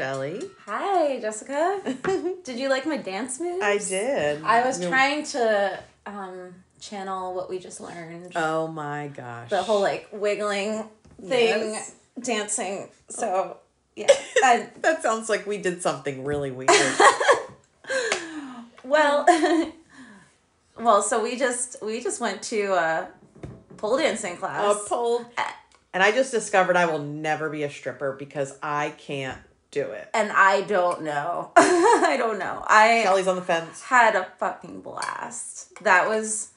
Shelly. Hi, Jessica. did you like my dance moves? I did. I was trying to um, channel what we just learned. Oh my gosh. the whole like wiggling thing, Yes. dancing. So yeah, I, That sounds like we did something really weird. well, well. So we just we just went to a pole dancing class. A pole. And I just discovered I will never be a stripper because I can't do it. and I don't know. I don't know. I Shelly's on the fence. had a fucking blast. That was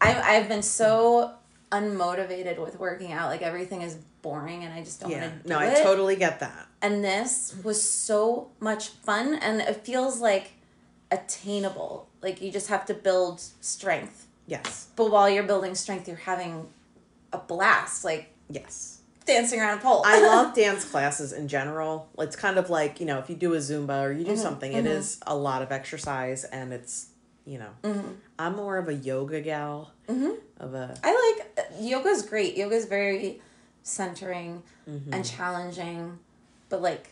I I've been so unmotivated with working out. Like everything is boring and I just don't Yeah. want to do No, it. I totally get that. and this was so much fun and it feels like attainable. Like you just have to build strength. Yes. But while you're building strength, you're having a blast, like Yes. Dancing around a pole. I love dance classes in general. It's kind of like, you know, if you do a Zumba or you do mm-hmm, something, it mm-hmm. is a lot of exercise and it's, you know, mm-hmm. I'm more of a yoga gal. Of a, I like uh, yoga's great. Yoga's very centering Mm-hmm. and challenging, but like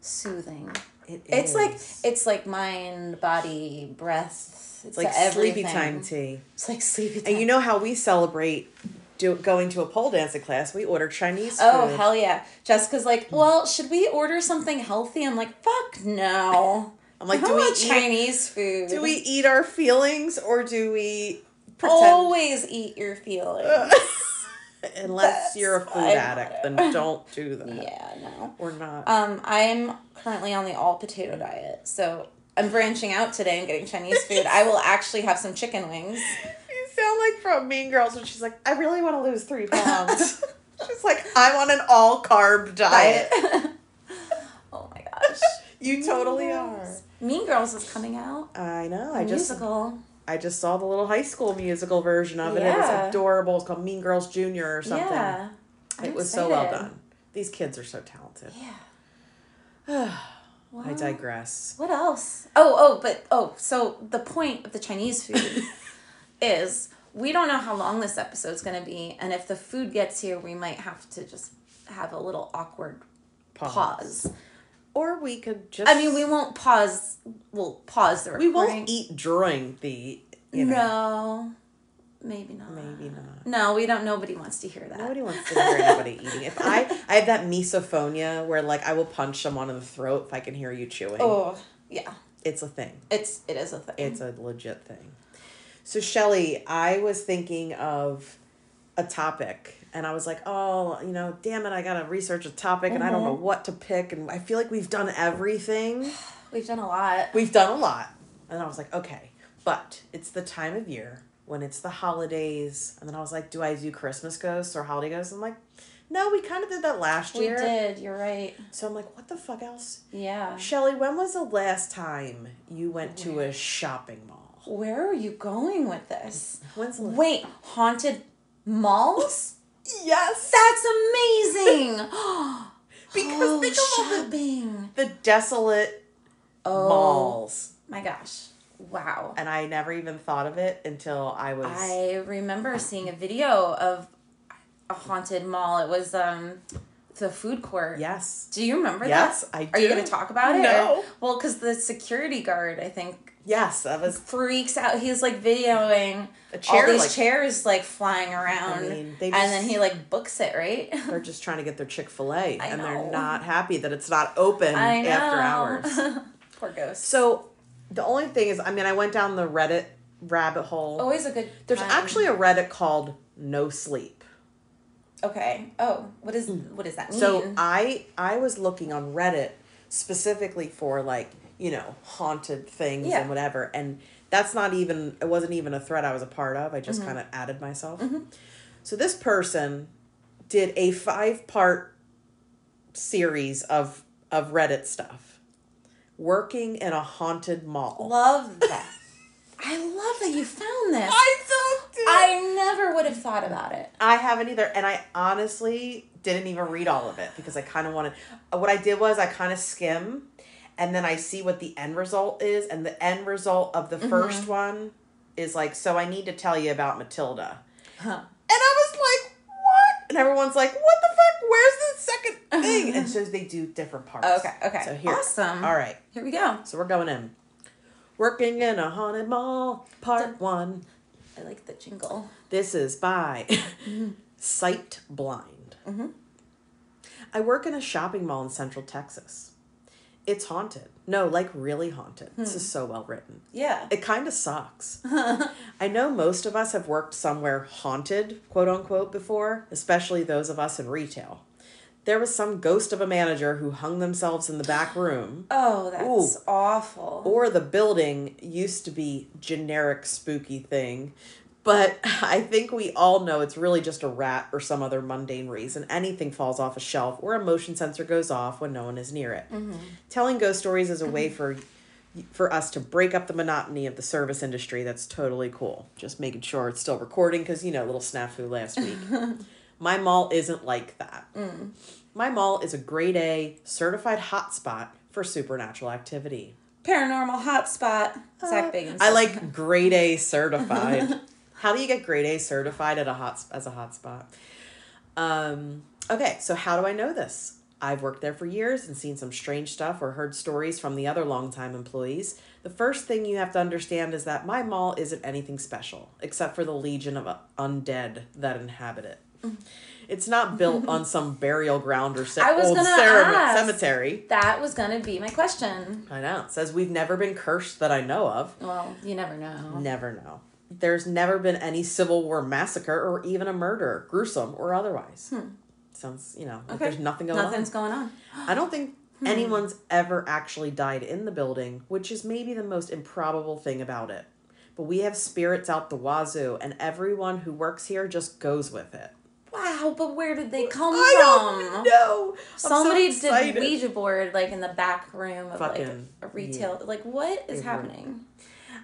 soothing. it It's like it's like mind, body, breath. It's like everything. sleepy time tea. It's like sleepy time. And you know how we celebrate do, going to a pole dancing class? We order Chinese food. Oh hell yeah! Jessica's like, well, should we order something healthy? I'm like, fuck no. I'm like, How do we eat, Chinese food? do we eat our feelings or do we pretend? always eat your feelings? Unless That's- you're a food addict, then don't do that. yeah, no. Or not. Um, I'm currently on the all potato diet, so I'm branching out today and getting Chinese food. I will actually have some chicken wings. Like from Mean Girls when she's like, I really want to lose three pounds. she's like, I'm on an all carb diet. oh my gosh. You totally are. Mean Girls is coming out. I know. I just musical. I just saw the little high school musical version of it. It was adorable. It's called Mean Girls Junior or something. Yeah. it I'm was so well done. These kids are so talented. Yeah. I digress. What else? Oh, oh, but oh, so the point of the Chinese food is we don't know how long this episode's going to be, and if the food gets here, we might have to just have a little awkward Pause. pause. Or we could just. I mean, we won't pause. We'll pause the we won't eat during the. You know, no, maybe not. maybe not. No, we don't. Nobody wants to hear that. Nobody wants to hear anybody eating. If I I have that misophonia where like I will punch someone in the throat if I can hear you chewing. Oh, yeah. It's a thing. It's it is a thing. It's a legit thing. So Shelly, I was thinking of a topic and I was like, oh, you know, damn it, I gotta research a topic and I don't know mm-hmm. what to pick and I feel like we've done everything. We've done a lot. We've done a lot. And I was like, okay, but it's the time of year when it's the holidays. And then I was like, do I do Christmas ghosts or holiday ghosts? I'm like, no, we kind of did that last year. We did. You're right. So I'm like, what the fuck else? Yeah. Shelly, when was the last time you went to a shopping mall? Where are you going with this? Wait, haunted malls? Yes. That's amazing. Because oh, think of all the, shopping. the desolate Oh malls. my gosh! Wow. And I never even thought of it until I was. I remember seeing a video of a haunted mall. It was um the food court. yes. Do you remember Yes, that? I Are you going to talk about it? No. Or- well, because the security guard, I think, Yes, that was. freaks out. He's like videoing A chair, all these like- chairs like flying around, I mean, they and then he like books it, right? They're just trying to get their Chick Fil A, and they're not happy that it's not open I know. after hours. Poor ghost. So, the only thing is, I mean, I went down the Reddit rabbit hole. Always a good. There's time. actually a Reddit called No Sleep. Okay. Oh, what is what does that mean? So I I was looking on Reddit specifically for like you know haunted things Yeah. and whatever, and that's not even it wasn't even a thread I was a part of. I Mm-hmm. just kind of added myself. So this person did a five part series of of Reddit stuff, working in a haunted mall. love that. I love that you found this. I don't do. I never would have thought about it. I haven't either, and I honestly didn't even read all of it because I kind of wanted. What I did was I kind of skim, and then I see what the end result is, and the end result of the Mm-hmm. first one is like, so I need to tell you about Matilda, Huh. and I was like, what? And everyone's like, what the fuck? Where's the second thing? And so they do different parts. Okay, okay. So here. Awesome. All right. Here we go. So we're going in. Working in a haunted mall, part one. I like the jingle. This is by mm-hmm. Sight Blind. Mm-hmm. I work in a shopping mall in central Texas. It's haunted. No, like really haunted. This is hmm. so well written. Yeah. It kind of sucks. I know most of us have worked somewhere haunted, quote unquote, before, especially those of us in retail. There was some ghost of a manager who hung themselves in the back room, Oh, that's awful. or the building used to be generic spooky thing. But I think we all know it's really just a rat or some other mundane reason. Anything falls off a shelf or a motion sensor goes off when no one is near it. Mm-hmm. Telling ghost stories is a way mm-hmm. for for us to break up the monotony of the service industry. That's totally cool. Just making sure it's still recording because you know, a little snafu last week. My mall isn't like that. My mall is a grade A certified hotspot for supernatural activity. Paranormal hotspot. Zak Bagans. Uh, I like grade A certified. how do you get grade A certified at a hot as a hotspot? Um, okay, so how do I know this? I've worked there for years and seen some strange stuff or heard stories from the other longtime employees. The first thing you have to understand is that my mall isn't anything special, except for the legion of uh, undead that inhabit it. Mm-hmm. It's not built on some burial ground or ce- I was old ask. cemetery. That was gonna be my question. I know. It says we've never been cursed that I know of. Well, you never know. Never know. There's never been any Civil War massacre or even a murder, gruesome or otherwise. Hmm. Sounds, you know, like Okay. there's nothing going Nothing's on. going on. I don't think hmm. anyone's ever actually died in the building, which is maybe the most improbable thing about it. But we have spirits out the wazoo, and everyone who works here just goes with it. Wow, but where did they come I from? don't know. So Somebody excited. did Ouija board like in the back room of Fucking- like a retail. Like what is They were- happening?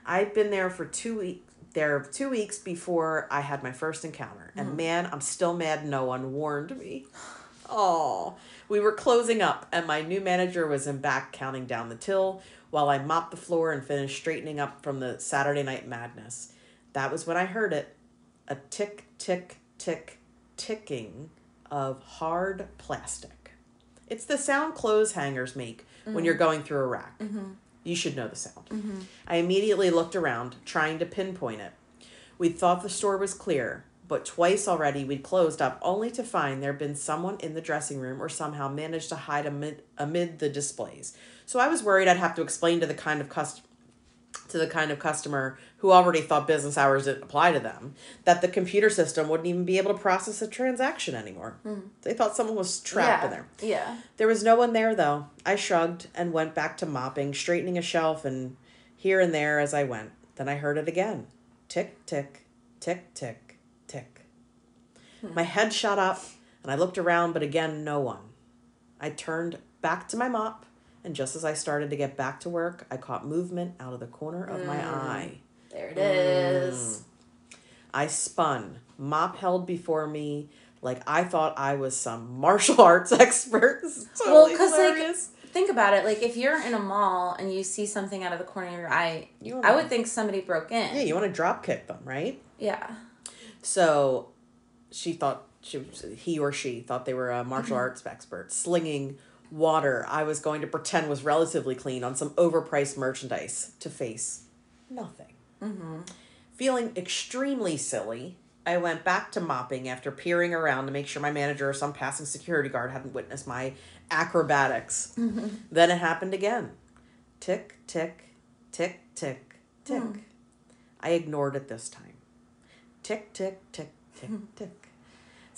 I've been there for two weeks. There two weeks before I had my first encounter, and Mm-hmm. man, I'm still mad no one warned me. Oh, we were closing up, and my new manager was in back counting down the till while I mopped the floor and finished straightening up from the Saturday night madness. That was when I heard it a tick, tick, tick, ticking of hard plastic. It's the sound clothes hangers make when you're mm. going through a rack. Mm-hmm. You should know the sound. Mm-hmm. I immediately looked around, trying to pinpoint it. We thought the store was clear, but twice already we'd closed up only to find there'd been someone in the dressing room or somehow managed to hide amid, amid the displays. So I was worried I'd have to explain to the kind of cust- to the kind of customer who already thought business hours didn't apply to them that the computer system wouldn't even be able to process a transaction anymore. Hmm. They thought someone was trapped in there. Yeah. There was no one there, though. I shrugged and went back to mopping, straightening a shelf, and here and there as I went. Then I heard it again tick, tick, tick, tick, tick. Hmm. My head shot up, and I looked around, but again, no one. I turned back to my mop, and just as I started to get back to work, I caught movement out of the corner of my eye. There it is. I spun, mop held before me, like I thought I was some martial arts expert. Is Well, because like think about it, like if you're in a mall and you see something out of the corner of your eye, You I would think somebody broke in. Yeah, you want to drop kick them, right? Yeah. So she thought she he or she thought they were a martial Mm-hmm. arts expert slinging water I was going to pretend was relatively clean on some overpriced merchandise to face nothing. Mm-hmm. Feeling extremely silly, I went back to mopping after peering around to make sure my manager or some passing security guard hadn't witnessed my acrobatics. Mm-hmm. Then it happened again. Tick, tick, tick, tick, tick. Hmm. I ignored it this time. Tick, tick, tick, tick, tick.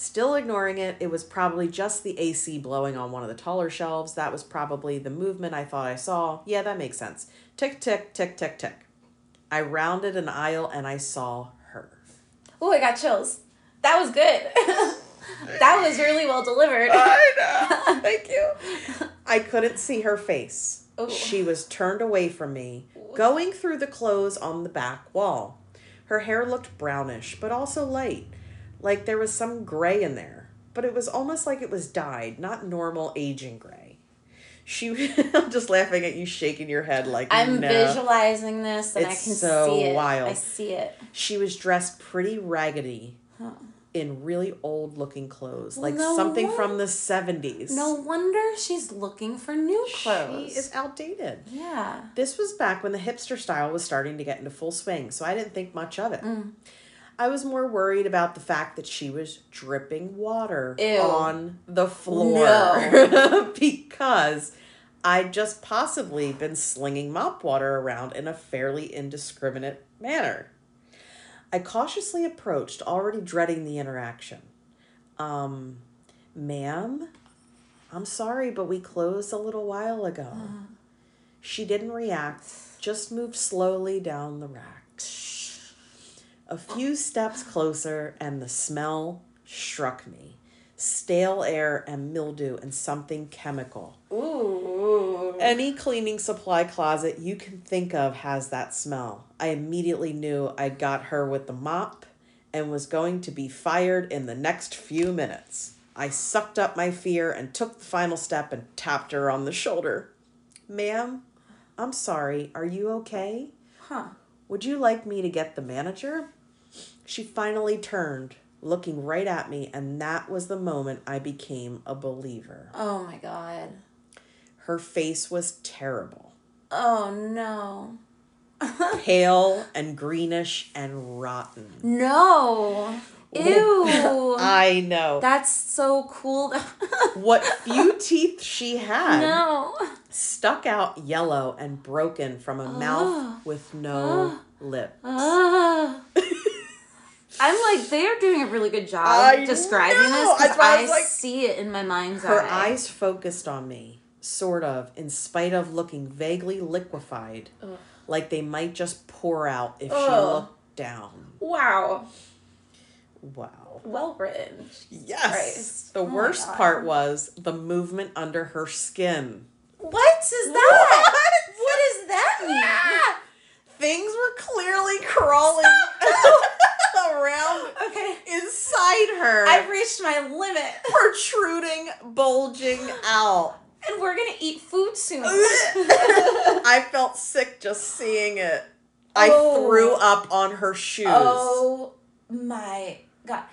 Still ignoring it, it was probably just the AC blowing on one of the taller shelves. That was probably the movement I thought I saw. Yeah, that makes sense. Tick, tick, tick, tick, tick. I rounded an aisle and I saw her. Oh, I got chills. That was good. that was really well delivered. I know. Thank you. I couldn't see her face. Ooh. She was turned away from me, going through the clothes on the back wall. Her hair looked brownish, but also light, like there was some gray in there. But it was almost like it was dyed, not normal aging gray. She, I'm just laughing at you shaking your head like I'm no. visualizing this and It's I can so see it. So wild. I see it. She was dressed pretty raggedy Huh. in really old looking clothes, like No something from the 70s. No wonder she's looking for new clothes. She is outdated. yeah. This was back when the hipster style was starting to get into full swing, so I didn't think much of it. Mm. I was more worried about the fact that she was dripping water Ew. on the floor because I'd just possibly been slinging mop water around in a fairly indiscriminate manner. I cautiously approached, already dreading the interaction. Um, ma'am, I'm sorry, but we closed a little while ago. She didn't react, just moved slowly down the racks. A few steps closer, and the smell struck me stale air and mildew and something chemical. Ooh. Any cleaning supply closet you can think of has that smell. I immediately knew I'd got her with the mop and was going to be fired in the next few minutes. I sucked up my fear and took the final step and tapped her on the shoulder. Ma'am, I'm sorry. Are you okay? Huh. Would you like me to get the manager? She finally turned, looking right at me, and that was the moment I became a believer. Oh my god. Her face was terrible. Oh no. pale and greenish and rotten. No. Ew. I know. That's so cool. what few teeth she had no. stuck out yellow and broken from a mouth with no lips. Ah. I'm like, they are doing a really good job I describing know. this because I I, like- see it in my mind's Her eye. Her eyes focused on me, sort of, in spite of looking vaguely liquefied, like they might just pour out if she looked down. Wow. Wow. Well written. Yes. Christ. The Oh worst part was the movement under her skin. What is that? What does that mean? Things were clearly crawling around Okay. inside her, I've reached my limit. protruding, bulging out. And we're gonna eat food soon. I felt sick just seeing it. I Oh. threw up on her shoes, oh my god.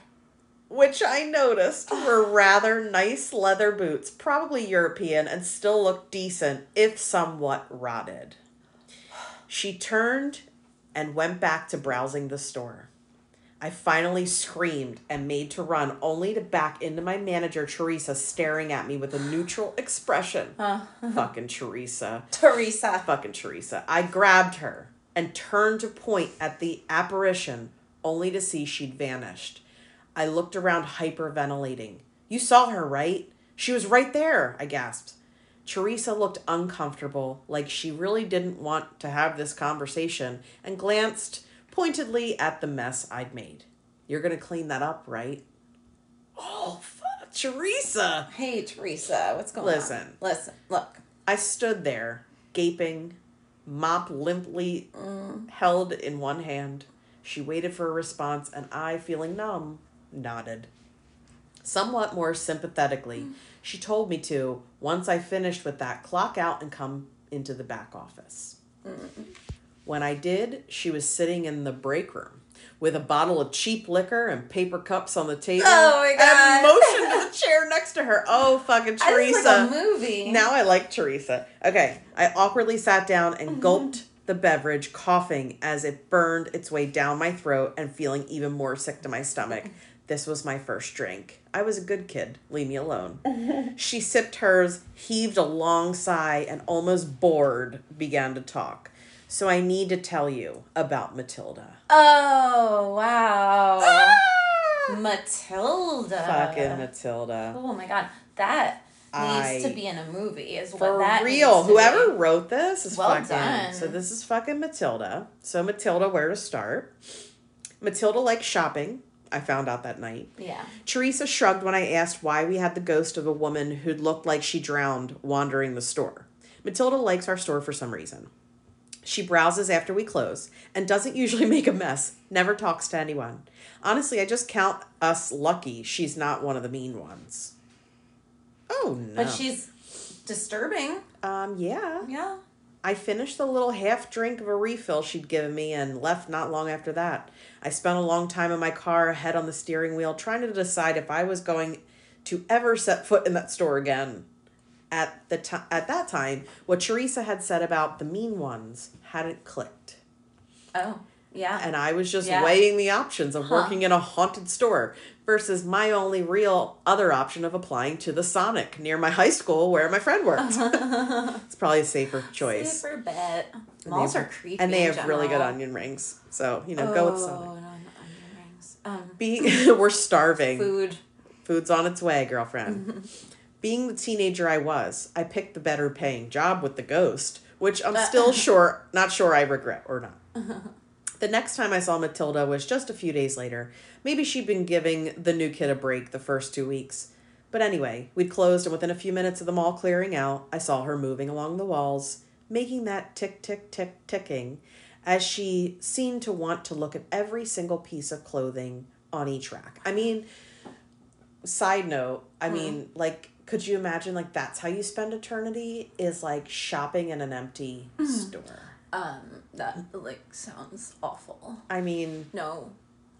which I noticed were rather nice leather boots, probably European, and still looked decent, if somewhat rotted. She turned and went back to browsing the store. I finally screamed and made to run, only to back into my manager, Teresa, staring at me with a neutral expression. Uh-huh. Fucking Teresa. Teresa. Fucking Teresa. I grabbed her and turned to point at the apparition, only to see she'd vanished. I looked around, hyperventilating. You saw her, right? She was right there, I gasped. Teresa looked uncomfortable, like she really didn't want to have this conversation, and glanced pointedly at the mess I'd made. You're gonna clean that up, right? Oh, fuck, Teresa! Hey Teresa, what's going on? Listen. Listen. Look. I stood there, gaping, mop limply mm. held in one hand. She waited for a response, and I, feeling numb, nodded. Somewhat more sympathetically, mm. she told me to, once I finished with that, clock out and come into the back office. When I did, she was sitting in the break room with a bottle of cheap liquor and paper cups on the table. Oh my God. And motioned to the chair next to her. Oh, fucking Teresa. like a movie. Now I like Teresa. Okay, I awkwardly sat down and mm-hmm. gulped the beverage, coughing as it burned its way down my throat and feeling even more sick to my stomach. This was my first drink. I was a good kid. Leave me alone. she sipped hers, heaved a long sigh, and almost bored began to talk. So I need to tell you about Matilda. Oh wow. Ah! Matilda. Fucking Matilda. Oh my god. That needs I- to be in a movie is what For that real. needs Whoever be. wrote this is Well fucking. done. So this is fucking Matilda. So Matilda, where to start? Matilda likes shopping. I found out that night. Yeah. Teresa shrugged when I asked why we had the ghost of a woman who'd looked like she drowned wandering the store. Matilda likes our store for some reason. She browses after we close and doesn't usually make a mess, never talks to anyone. Honestly, I just count us lucky she's not one of the mean ones. Oh no. But she's disturbing. um yeah. Yeah. I finished the little half drink of a refill she'd given me and left not long after that. I spent a long time in my car, head on the steering wheel, trying to decide if I was going to ever set foot in that store again. At the ti at that time, what Teresa had said about the mean ones hadn't clicked. Oh, yeah. And I was just Yeah. weighing the options of working in a haunted store versus my only real other option of applying to the Sonic near my high school where my friend worked. it's probably a safer choice. Safer bet. And Malls they- are creepy. And they have really good onion rings. So, you know, go with Oh, Sonic. onion rings. Um, Be- we're starving. food. Food's on its way, girlfriend. Being the teenager I was, I picked the better paying job with the ghost, which I'm uh, still uh-huh. sure not sure I regret or not. Uh-huh. The next time I saw Matilda was just a few days later. Maybe she'd been giving the new kid a break the first two weeks. But anyway, we'd closed, and within a few minutes of the mall clearing out, I saw her moving along the walls, making that tick, tick, tick, ticking, as she seemed to want to look at every single piece of clothing on each rack. I mean, side note, I uh-huh. mean, like, could you imagine, like, that's how you spend eternity? Is like shopping in an empty store. Um, that like sounds awful. I mean, No.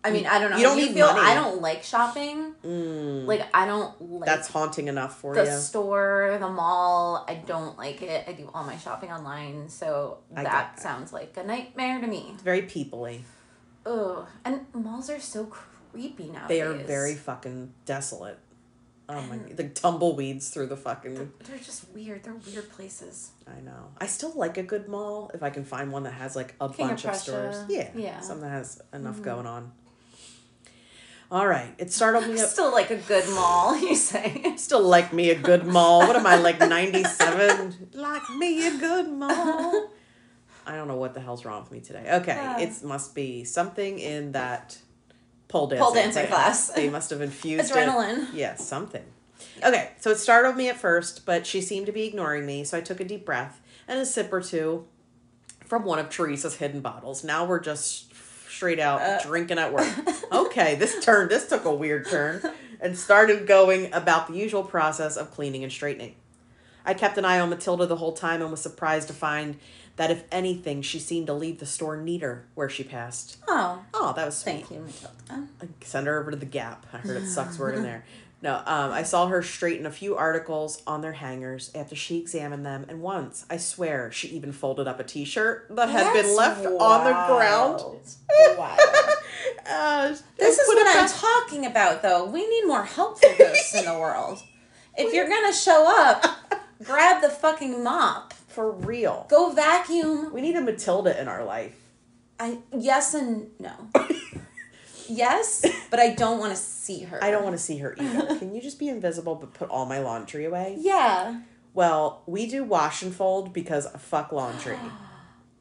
I mean, I don't know. You don't Do need feel money. I don't like shopping. mm, Like I don't like that's haunting enough for the you. store, the mall. I don't like it. I do all my shopping online, so that that. sounds like a nightmare to me. It's very peoply. oh And malls are so creepy now They are very fucking desolate. Oh my, the tumbleweeds through the fucking. They're just weird. They're weird places. I know. I still like a good mall if I can find one that has like a King bunch of, Prussia. stores. Yeah, Yeah. Mm-hmm. Something that has enough going on. All right, it startled me. Up. Still like a good mall, you say. Still like me a good mall. What am I like ninety seven? like me a good mall. I don't know what the hell's wrong with me today. Okay, Yeah. it must be something in that pole dancing. Pole dancing class. They must have infused. Adrenaline. Yeah, something. Okay, so it startled me at first, but she seemed to be ignoring me, so I took a deep breath and a sip or two from one of Teresa's hidden bottles. Now we're just straight out Uh. drinking at work. okay, this turned this took a weird turn and started going about the usual process of cleaning and straightening. I kept an eye on Matilda the whole time and was surprised to find that if anything, she seemed to leave the store neater where she passed. Oh, Oh, that was sweet. thank you, Matilda. Send her over to the Gap. I heard it sucks word in there. No, um, I saw her straighten a few articles on their hangers after she examined them, and once, I swear, she even folded up a T-shirt that had been That's left on the ground. Wow. Uh, This is what I'm talking about, though. We need more helpful ghosts in the world. If you're gonna show up, grab the fucking mop. For real. Go vacuum. We need a Matilda in our life. I yes and no. yes, but I don't want to see her. I don't want to see her either. Can you just be invisible but put all my laundry away? Yeah. Well, we do wash and fold because fuck laundry.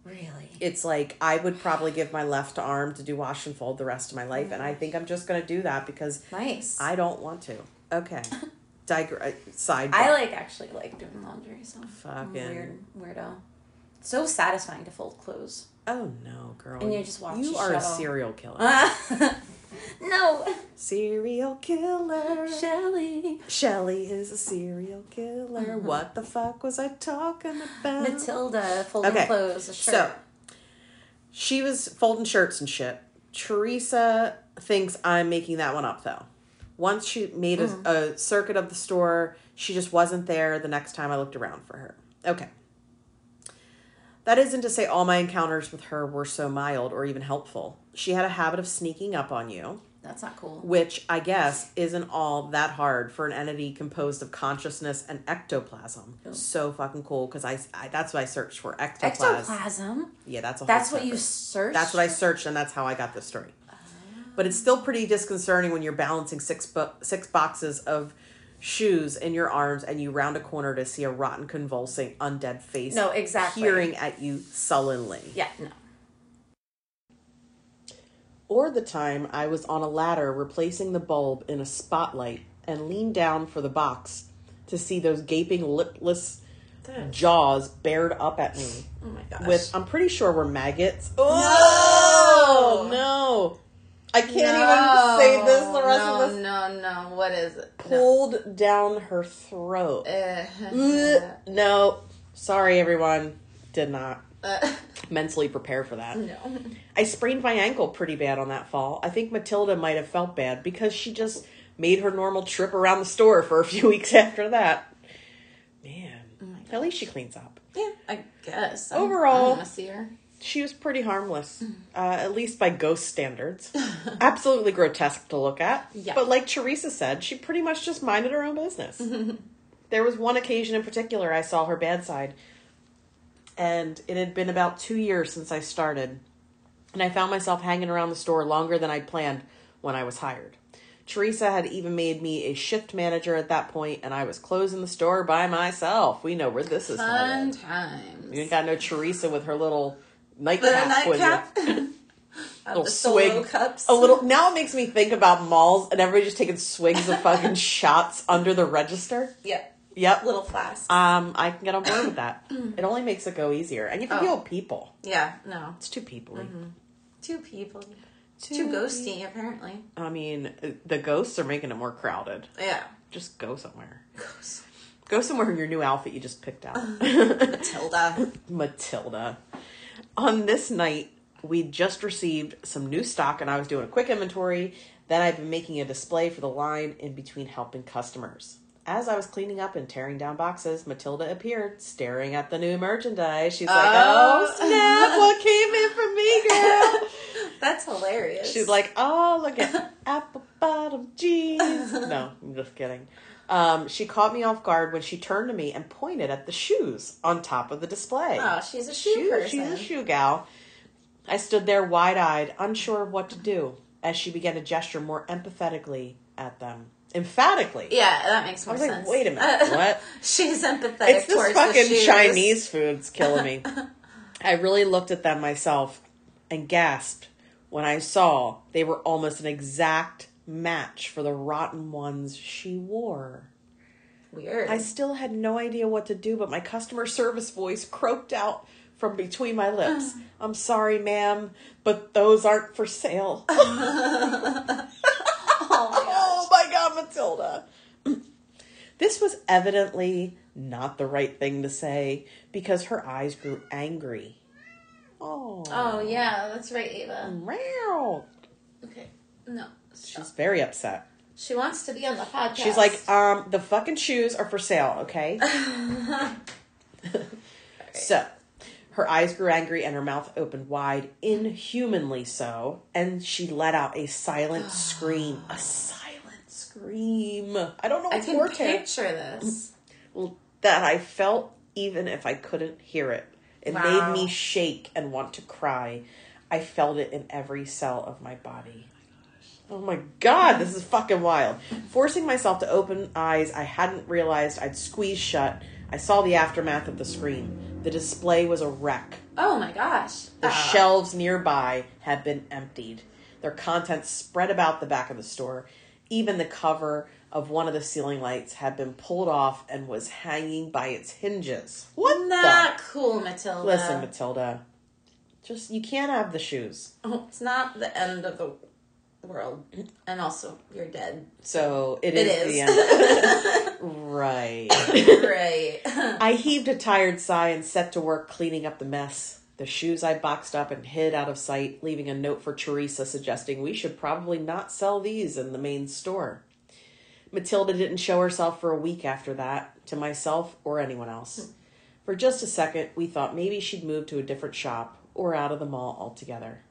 Really. it's like I would probably give my left arm to do wash and fold the rest of my life, and I think I'm just gonna do that because Nice. I don't want to. Okay, Digre- uh, side. I like actually like doing laundry, so Fucking- weird weirdo. So satisfying to fold clothes. Oh no, girl! And you just watch You are a serial killer. no, serial killer. Shelly. Shelly is a serial killer. What the fuck was I talking about? Matilda folding Okay, clothes. A shirt. So she was folding shirts and shit. Teresa thinks I'm making that one up though. Once she made a, Mm. a circuit of the store, she just wasn't there the next time I looked around for her. Okay. That isn't to say all my encounters with her were so mild or even helpful. She had a habit of sneaking up on you, That's not cool. which I guess isn't all that hard for an entity composed of consciousness and ectoplasm. Oh. So fucking cool because I, I that's what I searched for ectoplasm. Ectoplasm. Yeah, that's a whole That's what you searched. That's what I searched, and that's how I got this story. But it's still pretty disconcerting when you're balancing six bo- six boxes of shoes in your arms, and you round a corner to see a rotten, convulsing, undead face. No, exactly. Peering at you sullenly. Yeah. No. Or the time I was on a ladder replacing the bulb in a spotlight and leaned down for the box to see those gaping, lipless jaws bared up at me. Oh my gosh. With, I'm pretty sure were maggots. No! Oh, no. I can't even say this the rest no, of this. No, no, What is it? Pulled down her throat. Uh, no. Sorry, everyone. Did not Uh, mentally prepare for that. no. I sprained my ankle pretty bad on that fall. I think Matilda might have felt bad because she just made her normal trip around the store for a few weeks after that. Man, at least she cleans up. Yeah, I guess. Overall- I'm gonna see her. She was pretty harmless, uh, at least by ghost standards. Absolutely grotesque to look at. Yeah. But like Teresa said, she pretty much just minded her own business. there was one occasion in particular I saw her bad side, and it had been about two years since I started, and I found myself hanging around the store longer than I'd planned when I was hired. Teresa had even made me a shift manager at that point, and I was closing the store by myself. We know where this is Fun headed. times. You ain't got no Teresa with her little nightcap. nightcap. Little swig. cups. A little. Now it makes me think about malls and everybody just taking swigs of fucking shots under the register. Yeah. Yep. Little flask. Um, I can get on board with that. it only makes it go easier, and you can Oh. feel people. yeah. No. It's too people. Two people. Too ghosty, apparently. I mean, uh, the ghosts are making it more crowded. Yeah. Just go somewhere. Go somewhere in your new outfit you just picked out. Matilda. Matilda. On this night, we just received some new stock and I was doing a quick inventory. Then I've been making a display for the line in between helping customers. As I was cleaning up and tearing down boxes, Matilda appeared, staring at the new merchandise. She's like, Oh. Oh, snap, what came in for me, girl? That's hilarious. She's like, Oh, look at apple bottom jeans. No, I'm just kidding. Um, she caught me off guard when she turned to me and pointed at the shoes on top of the display. Oh, she's a shoe, person. She's a shoe gal. I stood there wide eyed, unsure of what to do, as she began to gesture more empathetically at them. Emphatically. Yeah, that makes I more was like, sense. wait a minute, what? She's empathetic It's this fucking. Chinese food's killing me. I really looked at them myself and gasped when I saw they were almost an exact match for the rotten ones she wore. Weird. I still had no idea what to do, but my customer service voice croaked out from between my lips. I'm sorry, ma'am, but those aren't for sale. Oh, oh my god, Matilda. This was evidently not the right thing to say because her eyes grew angry. Oh. oh yeah, that's right, Ava. Meow. Okay. No. She's very upset. She wants to be on the podcast. She's like, um, the fucking shoes are for sale, okay? so, her eyes grew angry and her mouth opened wide, inhumanly so, and she let out a silent scream. A silent scream. I don't know I what's can more picture this. that I felt even if I couldn't hear it. It Wow. made me shake and want to cry. I felt it in every cell of my body. Oh my god, this is fucking wild. Forcing myself to open eyes I hadn't realized I'd squeezed shut, I saw the aftermath of the scream. The display was a wreck. Oh my gosh. The Uh, shelves nearby had been emptied. Their contents spread about the back of the store. Even the cover of one of the ceiling lights had been pulled off and was hanging by its hinges. What Not cool, Matilda. Listen, Matilda. Just you can't have the shoes. Oh, it's not the end of the world, and also you're dead. So it It is, is. the end. right. right. I heaved a tired sigh and set to work cleaning up the mess. The shoes I boxed up and hid out of sight, leaving a note for Teresa suggesting we should probably not sell these in the main store. Matilda didn't show herself for a week after that, to myself or anyone else. For just a second, we thought maybe she'd moved to a different shop or out of the mall altogether.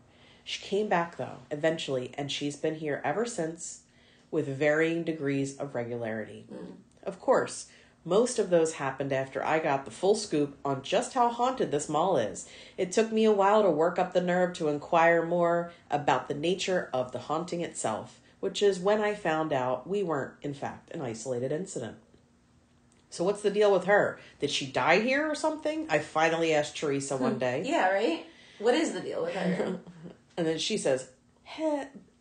She came back, though, eventually, and she's been here ever since with varying degrees of regularity. Mm. Of course, most of those happened after I got the full scoop on just how haunted this mall is. It took me a while to work up the nerve to inquire more about the nature of the haunting itself, which is when I found out we weren't, in fact, an isolated incident. So, what's the deal with her? Did she die here or something? I finally asked Teresa one hmm. day. yeah, right? What is the deal with her? And then she says,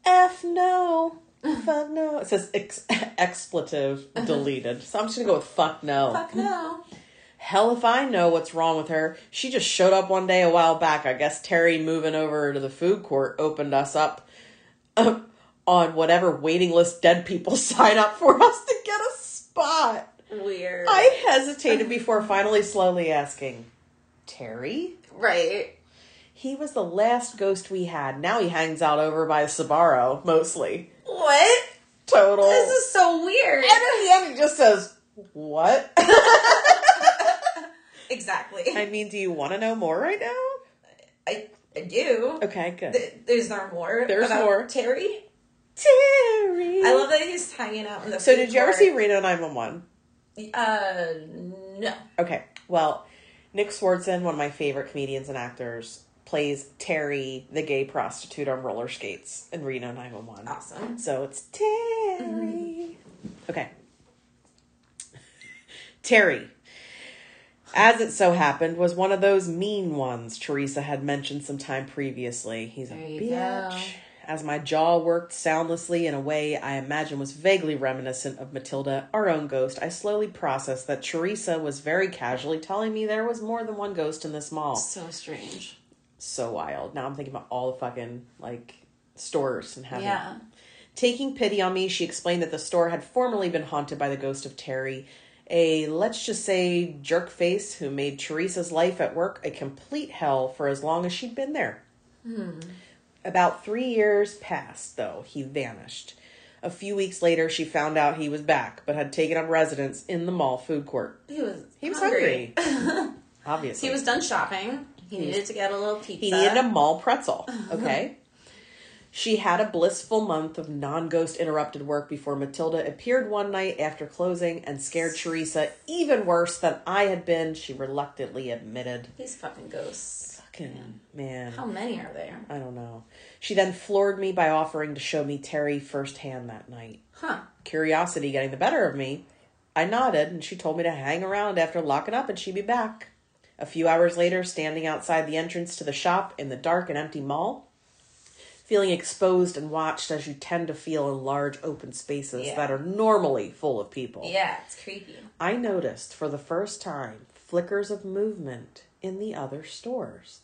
F no. Fuck no. It says ex- expletive deleted. So I'm just going to go with fuck no. Fuck no. Hell if I know what's wrong with her. She just showed up one day a while back. I guess Terry moving over to the food court opened us up uh, on whatever waiting list dead people sign up for us to get a spot. Weird. I hesitated before finally slowly asking, Terry? Right. He was the last ghost we had. Now he hangs out over by Sbarro, mostly. What? Total. This is so weird. and at the end, he just says, What? Exactly. I mean, do you want to know more right now? I, I do. Okay, good. Th- There's there more. There's more. Terry. Terry. I love that he's hanging out in the. So, did you ever see Reno 911? Uh, no. Okay, well, Nick Swardson, one of my favorite comedians and actors, plays Terry, the gay prostitute on roller skates in Reno 911. Awesome. So it's Terry. Mm-hmm. Okay. Terry, as it so happened, was one of those mean ones Teresa had mentioned some time previously. He's a There bitch. go. As my jaw worked soundlessly in a way I imagine was vaguely reminiscent of Matilda, our own ghost, I slowly processed that Teresa was very casually telling me there was more than one ghost in this mall So strange. So wild. Now I'm thinking about all the fucking like stores and having Yeah. Taking pity on me, she explained that the store had formerly been haunted by the ghost of Terry, a let's just say jerk face who made Teresa's life at work a complete hell for as long as she'd been there. Hmm. About three years passed, though, he vanished. A few weeks later, she found out he was back, but had taken up residence in the mall food court. He was. He was hungry. Obviously. he was done shopping. He needed to get a little pizza. He needed a mall pretzel. Uh-huh. Okay. she had a blissful month of non ghost interrupted work before Matilda appeared one night after closing and scared Teresa even worse than I had been, she reluctantly admitted. These fucking ghosts. Fucking man. How many are there? I don't know. She then floored me by offering to show me Terry firsthand that night. Huh. Curiosity getting the better of me, I nodded and she told me to hang around after locking up and she'd be back. A few hours later, standing outside the entrance to the shop in the dark and empty mall, feeling exposed and watched as you tend to feel in large open spaces Yeah. that are normally full of people. Yeah, it's creepy. I noticed for the first time flickers of movement in the other stores.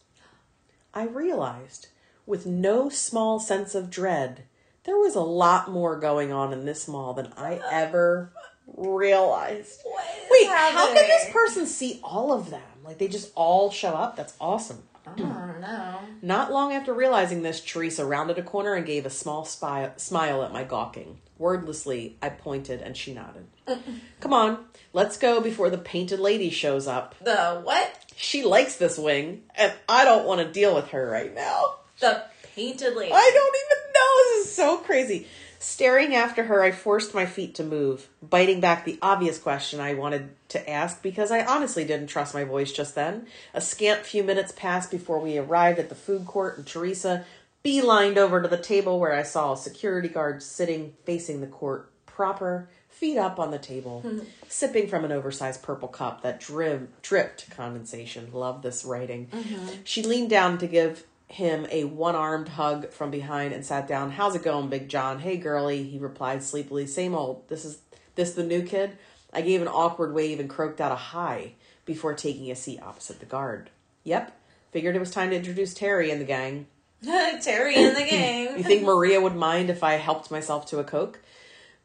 I realized, with no small sense of dread, there was a lot more going on in this mall than I ever realized. Wait, how can this person see all of them? Like they just all show up? That's awesome. I don't know. Not long after realizing this, Teresa rounded a corner and gave a small spy- smile at my gawking. Wordlessly, I pointed and she nodded. Come on, let's go before the painted lady shows up. The what? She likes this wing, and I don't want to deal with her right now. The painted lady. I don't even know. This is so crazy. Staring after her, I forced my feet to move, biting back the obvious question I wanted to ask because I honestly didn't trust my voice just then. A scant few minutes passed before we arrived at the food court, and Teresa beelined over to the table where I saw a security guard sitting facing the court, proper, feet up on the table, hmm. sipping from an oversized purple cup that drip, dripped condensation. Love this writing. Mm-hmm. She leaned down to give him a one-armed hug from behind and sat down. "How's it going, Big John?" "Hey, girlie," he replied sleepily. "Same old. This is this the new kid?" I gave an awkward wave and croaked out a hi before taking a seat opposite the guard. "Yep." Figured it was time to introduce Terry and the gang. Terry and the game. You think Maria would mind if I helped myself to a Coke?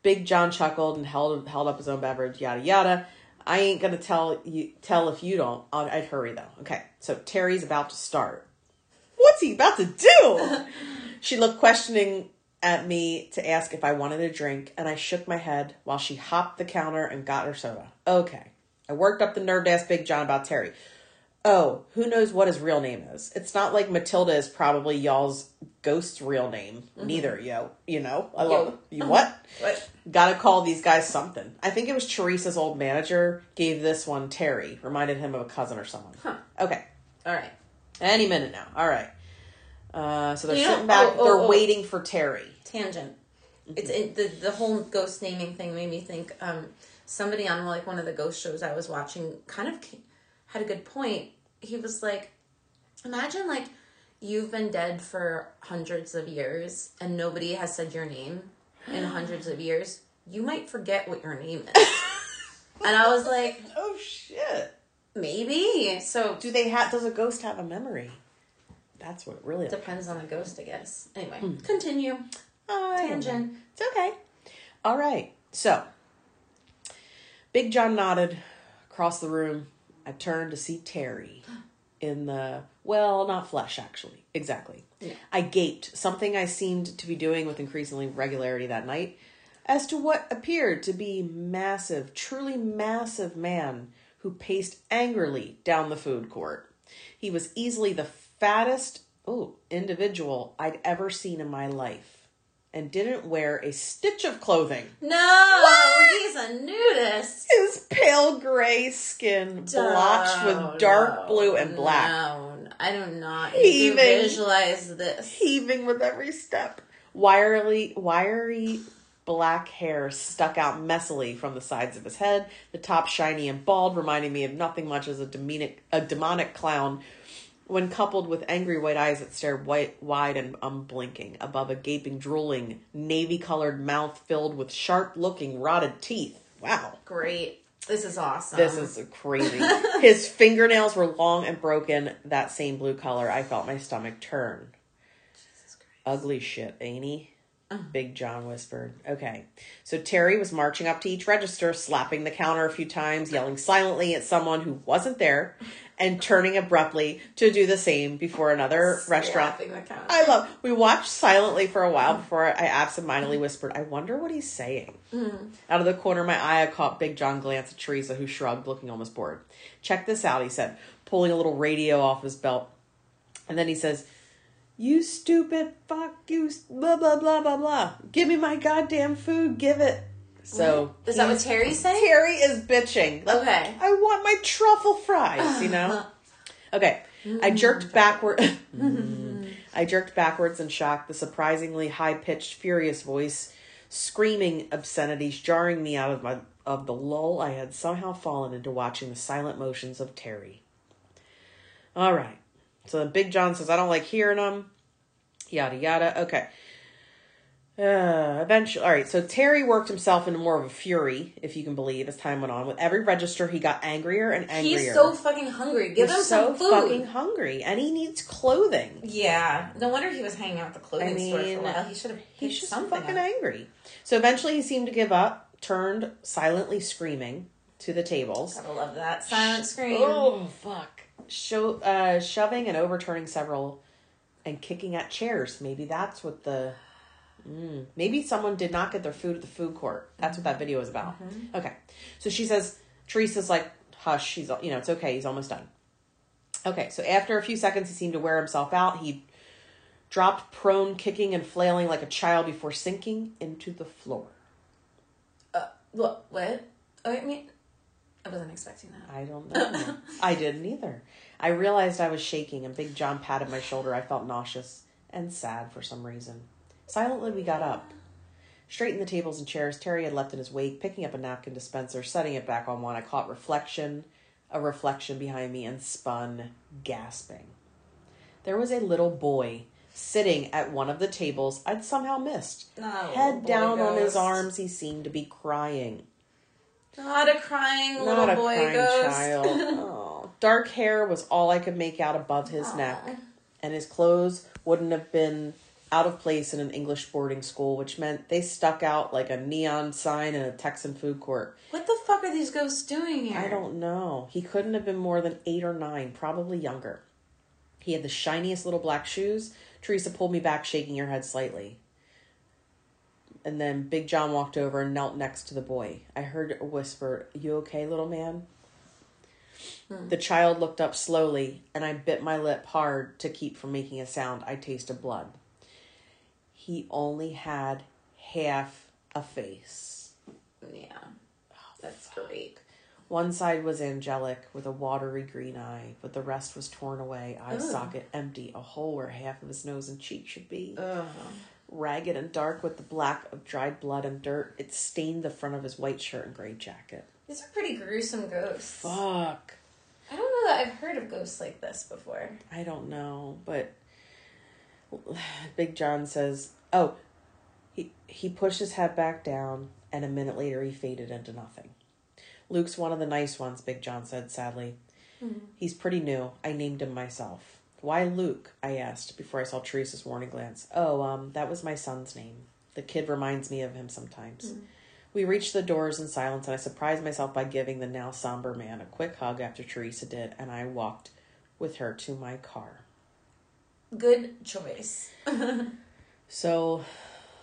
Big John chuckled and held held up his own beverage, yada yada. I ain't gonna tell you tell if you don't. I'd hurry though. Okay, so Terry's about to start. What's he about to do? she looked questioning at me to ask if I wanted a drink, and I shook my head while she hopped the counter and got her soda. Okay. I worked up the nerve to ask Big John about Terry. Oh, who knows what his real name is? It's not like Matilda is probably y'all's ghost's real name. Mm-hmm. Neither, yo. You know? I love You what? What? Gotta call these guys something. I think it was Teresa's old manager gave this one Terry. Reminded him of a cousin or someone. Huh. Okay. All right. Any minute now. All right. Uh, so they're You know- sitting back. oh, oh, they're oh. waiting for Terry. Tangent. It's it, the the whole ghost naming thing made me think. Um, somebody on like one of the ghost shows I was watching kind of had a good point. He was like, imagine like you've been dead for hundreds of years and nobody has said your name in hundreds of years. You might forget what your name is. and I was like, Oh shit. Maybe. So Do they have? Does a ghost have a memory? That's what it really. depends on the ghost, I guess. Anyway, hmm. continue. I don't. Tangent. It's okay. All right. So, Big John nodded across the room. I turned to see Terry. in the well, not flesh actually. Exactly. I gaped, something I seemed to be doing with increasingly regularity that night, as to what appeared to be massive, truly massive man who paced angrily down the food court. He was easily the fattest oh, individual I'd ever seen in my life and didn't wear a stitch of clothing. No, he's a nudist. His pale gray skin blotched with dark No, blue and black, No, I do not Heaving. visualize this. heaving with every step. Wirely, wiry black hair stuck out messily from the sides of his head, the top shiny and bald, reminding me of nothing much as a demonic, a demonic clown. When coupled with angry white eyes that stared white, wide and unblinking above a gaping, drooling, navy-colored mouth filled with sharp-looking, rotted teeth. Wow. Great. This is awesome. This is crazy. His fingernails were long and broken, that same blue color. I felt my stomach turn. Ugly shit, ain't he? Big John whispered. Okay. So Terry was marching up to each register, slapping the counter a few times, yelling silently at someone who wasn't there, and turning abruptly to do the same before another restaurant. I love. We watched silently for a while before I absentmindedly whispered, "I wonder what he's saying." Out of the corner of my eye, I caught Big John glance at Teresa, who shrugged, looking almost bored. Check this out, he said, pulling a little radio off his belt, and then he says, "You stupid fuck you, blah blah blah blah blah. Give me my goddamn food. Give it." So Is that what Terry's saying? Terry is bitching. Like, Okay. I want my truffle fries, you know? Okay. I jerked backward. I jerked backwards in shock, the surprisingly high pitched, furious voice screaming obscenities, jarring me out of my of the lull I had somehow fallen into watching the silent motions of Terry. All right. So then Big John says, I don't like hearing them. Yada yada. Okay. Uh, eventually, all right. So Terry worked himself into more of a fury, if you can believe, as time went on. With every register, he got angrier and angrier. He's so fucking hungry. Give He's him so some food. fucking hungry, and he needs clothing. Yeah. No wonder he was hanging out at the clothing I store for a mean, while. He should have He's just something fucking up. angry. So eventually, he seemed to give up, turned silently screaming to the tables. Gotta love that silent scream. Oh fuck! Sho- uh, shoving and overturning several, and kicking at chairs. Maybe that's what the. Mm, maybe someone did not get their food at the food court. That's what that video is about. Okay, so she says Teresa's like, "Hush, she's you know it's okay. He's almost done." Okay, so after a few seconds, he seemed to wear himself out. He dropped prone, kicking and flailing like a child before sinking into the floor. Uh, what? What? I mean, I wasn't expecting that. I don't know. I didn't either. I realized I was shaking, and Big John patted my shoulder. I felt nauseous and sad for some reason. Silently, we got up. Straightened the tables and chairs Terry had left in his wake, picking up a napkin dispenser, setting it back on one. I caught reflection, a reflection behind me, and spun, gasping. There was a little boy sitting at one of the tables I'd somehow missed. Little Head down on his arms, he seemed to be crying. Not a crying Not little a boy crying ghost. child. Oh. Dark hair was all I could make out above his neck, and his clothes wouldn't have been out of place in an English boarding school, which meant they stuck out like a neon sign in a Texan food court. What the fuck are these ghosts doing here? I don't know. He couldn't have been more than eight or nine, probably younger. He had the shiniest little black shoes. Teresa pulled me back, shaking her head slightly. And then Big John walked over and knelt next to the boy. I heard a whisper, You okay, little man? Hmm. The child looked up slowly, and I bit my lip hard to keep from making a sound. I tasted blood. He only had half a face. Yeah. That's great. One side was angelic with a watery green eye, but the rest was torn away, eye Ugh. socket empty, a hole where half of his nose and cheek should be. Ugh. Ragged and dark with the black of dried blood and dirt, it stained the front of his white shirt and gray jacket. These are pretty gruesome ghosts. Fuck. I don't know that I've heard of ghosts like this before. I don't know, but Big John says, "Oh, he he pushed his head back down, and a minute later he faded into nothing." Luke's one of the nice ones, Big John said sadly. Hmm. He's pretty new. I named him myself. Why Luke? I asked before I saw Teresa's warning glance. Oh, um, that was my son's name. The kid reminds me of him sometimes. We reached the doors in silence, and I surprised myself by giving the now somber man a quick hug after Teresa did, and I walked with her to my car. Good choice. So,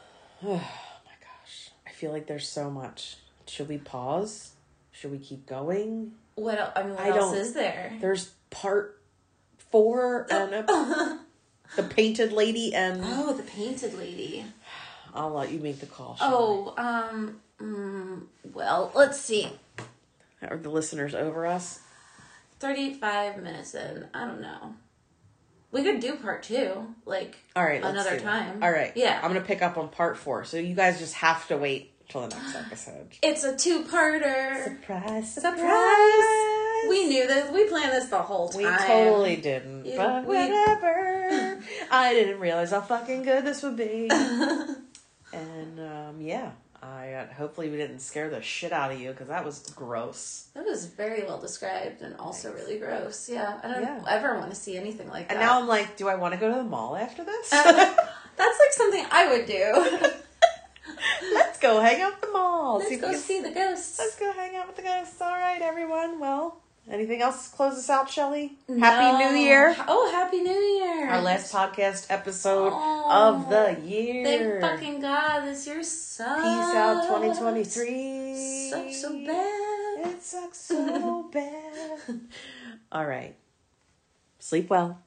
oh my gosh, I feel like there's so much. Should we pause? Should we keep going? What I mean, what I else is there? There's part four and a, the painted lady, and Oh, the painted lady. I'll let you make the call. Oh, um, mm, well, let's see. Are the listeners over us? 35 minutes in. I don't know. We could do part two, like All right, another do that. time. All right, Yeah. I'm gonna pick up on part four, so you guys just have to wait till the next episode. It's a two parter. Surprise! Surprise! We knew this. We planned this the whole time. We totally didn't, You- but we- whatever. I didn't realize how fucking good this would be. and um, yeah, I uh, hopefully we didn't scare the shit out of you because that was gross. That was very well described and also really gross. Yeah, I don't Yeah. ever want to see anything like that. And now I'm like, do I want to go to the mall after this? Uh, that's like something I would do. Let's go hang out at the mall. Let's See go see the ghosts. Let's go hang out with the ghosts. All right, everyone. Well, anything else to close us out, Chelly? Happy New Year. Oh, happy New Year! Our last podcast episode Oh, of the year. Thank fucking God, this year sucks. Peace out 2023. Sucks so bad. It sucks so bad. All right. Sleep well.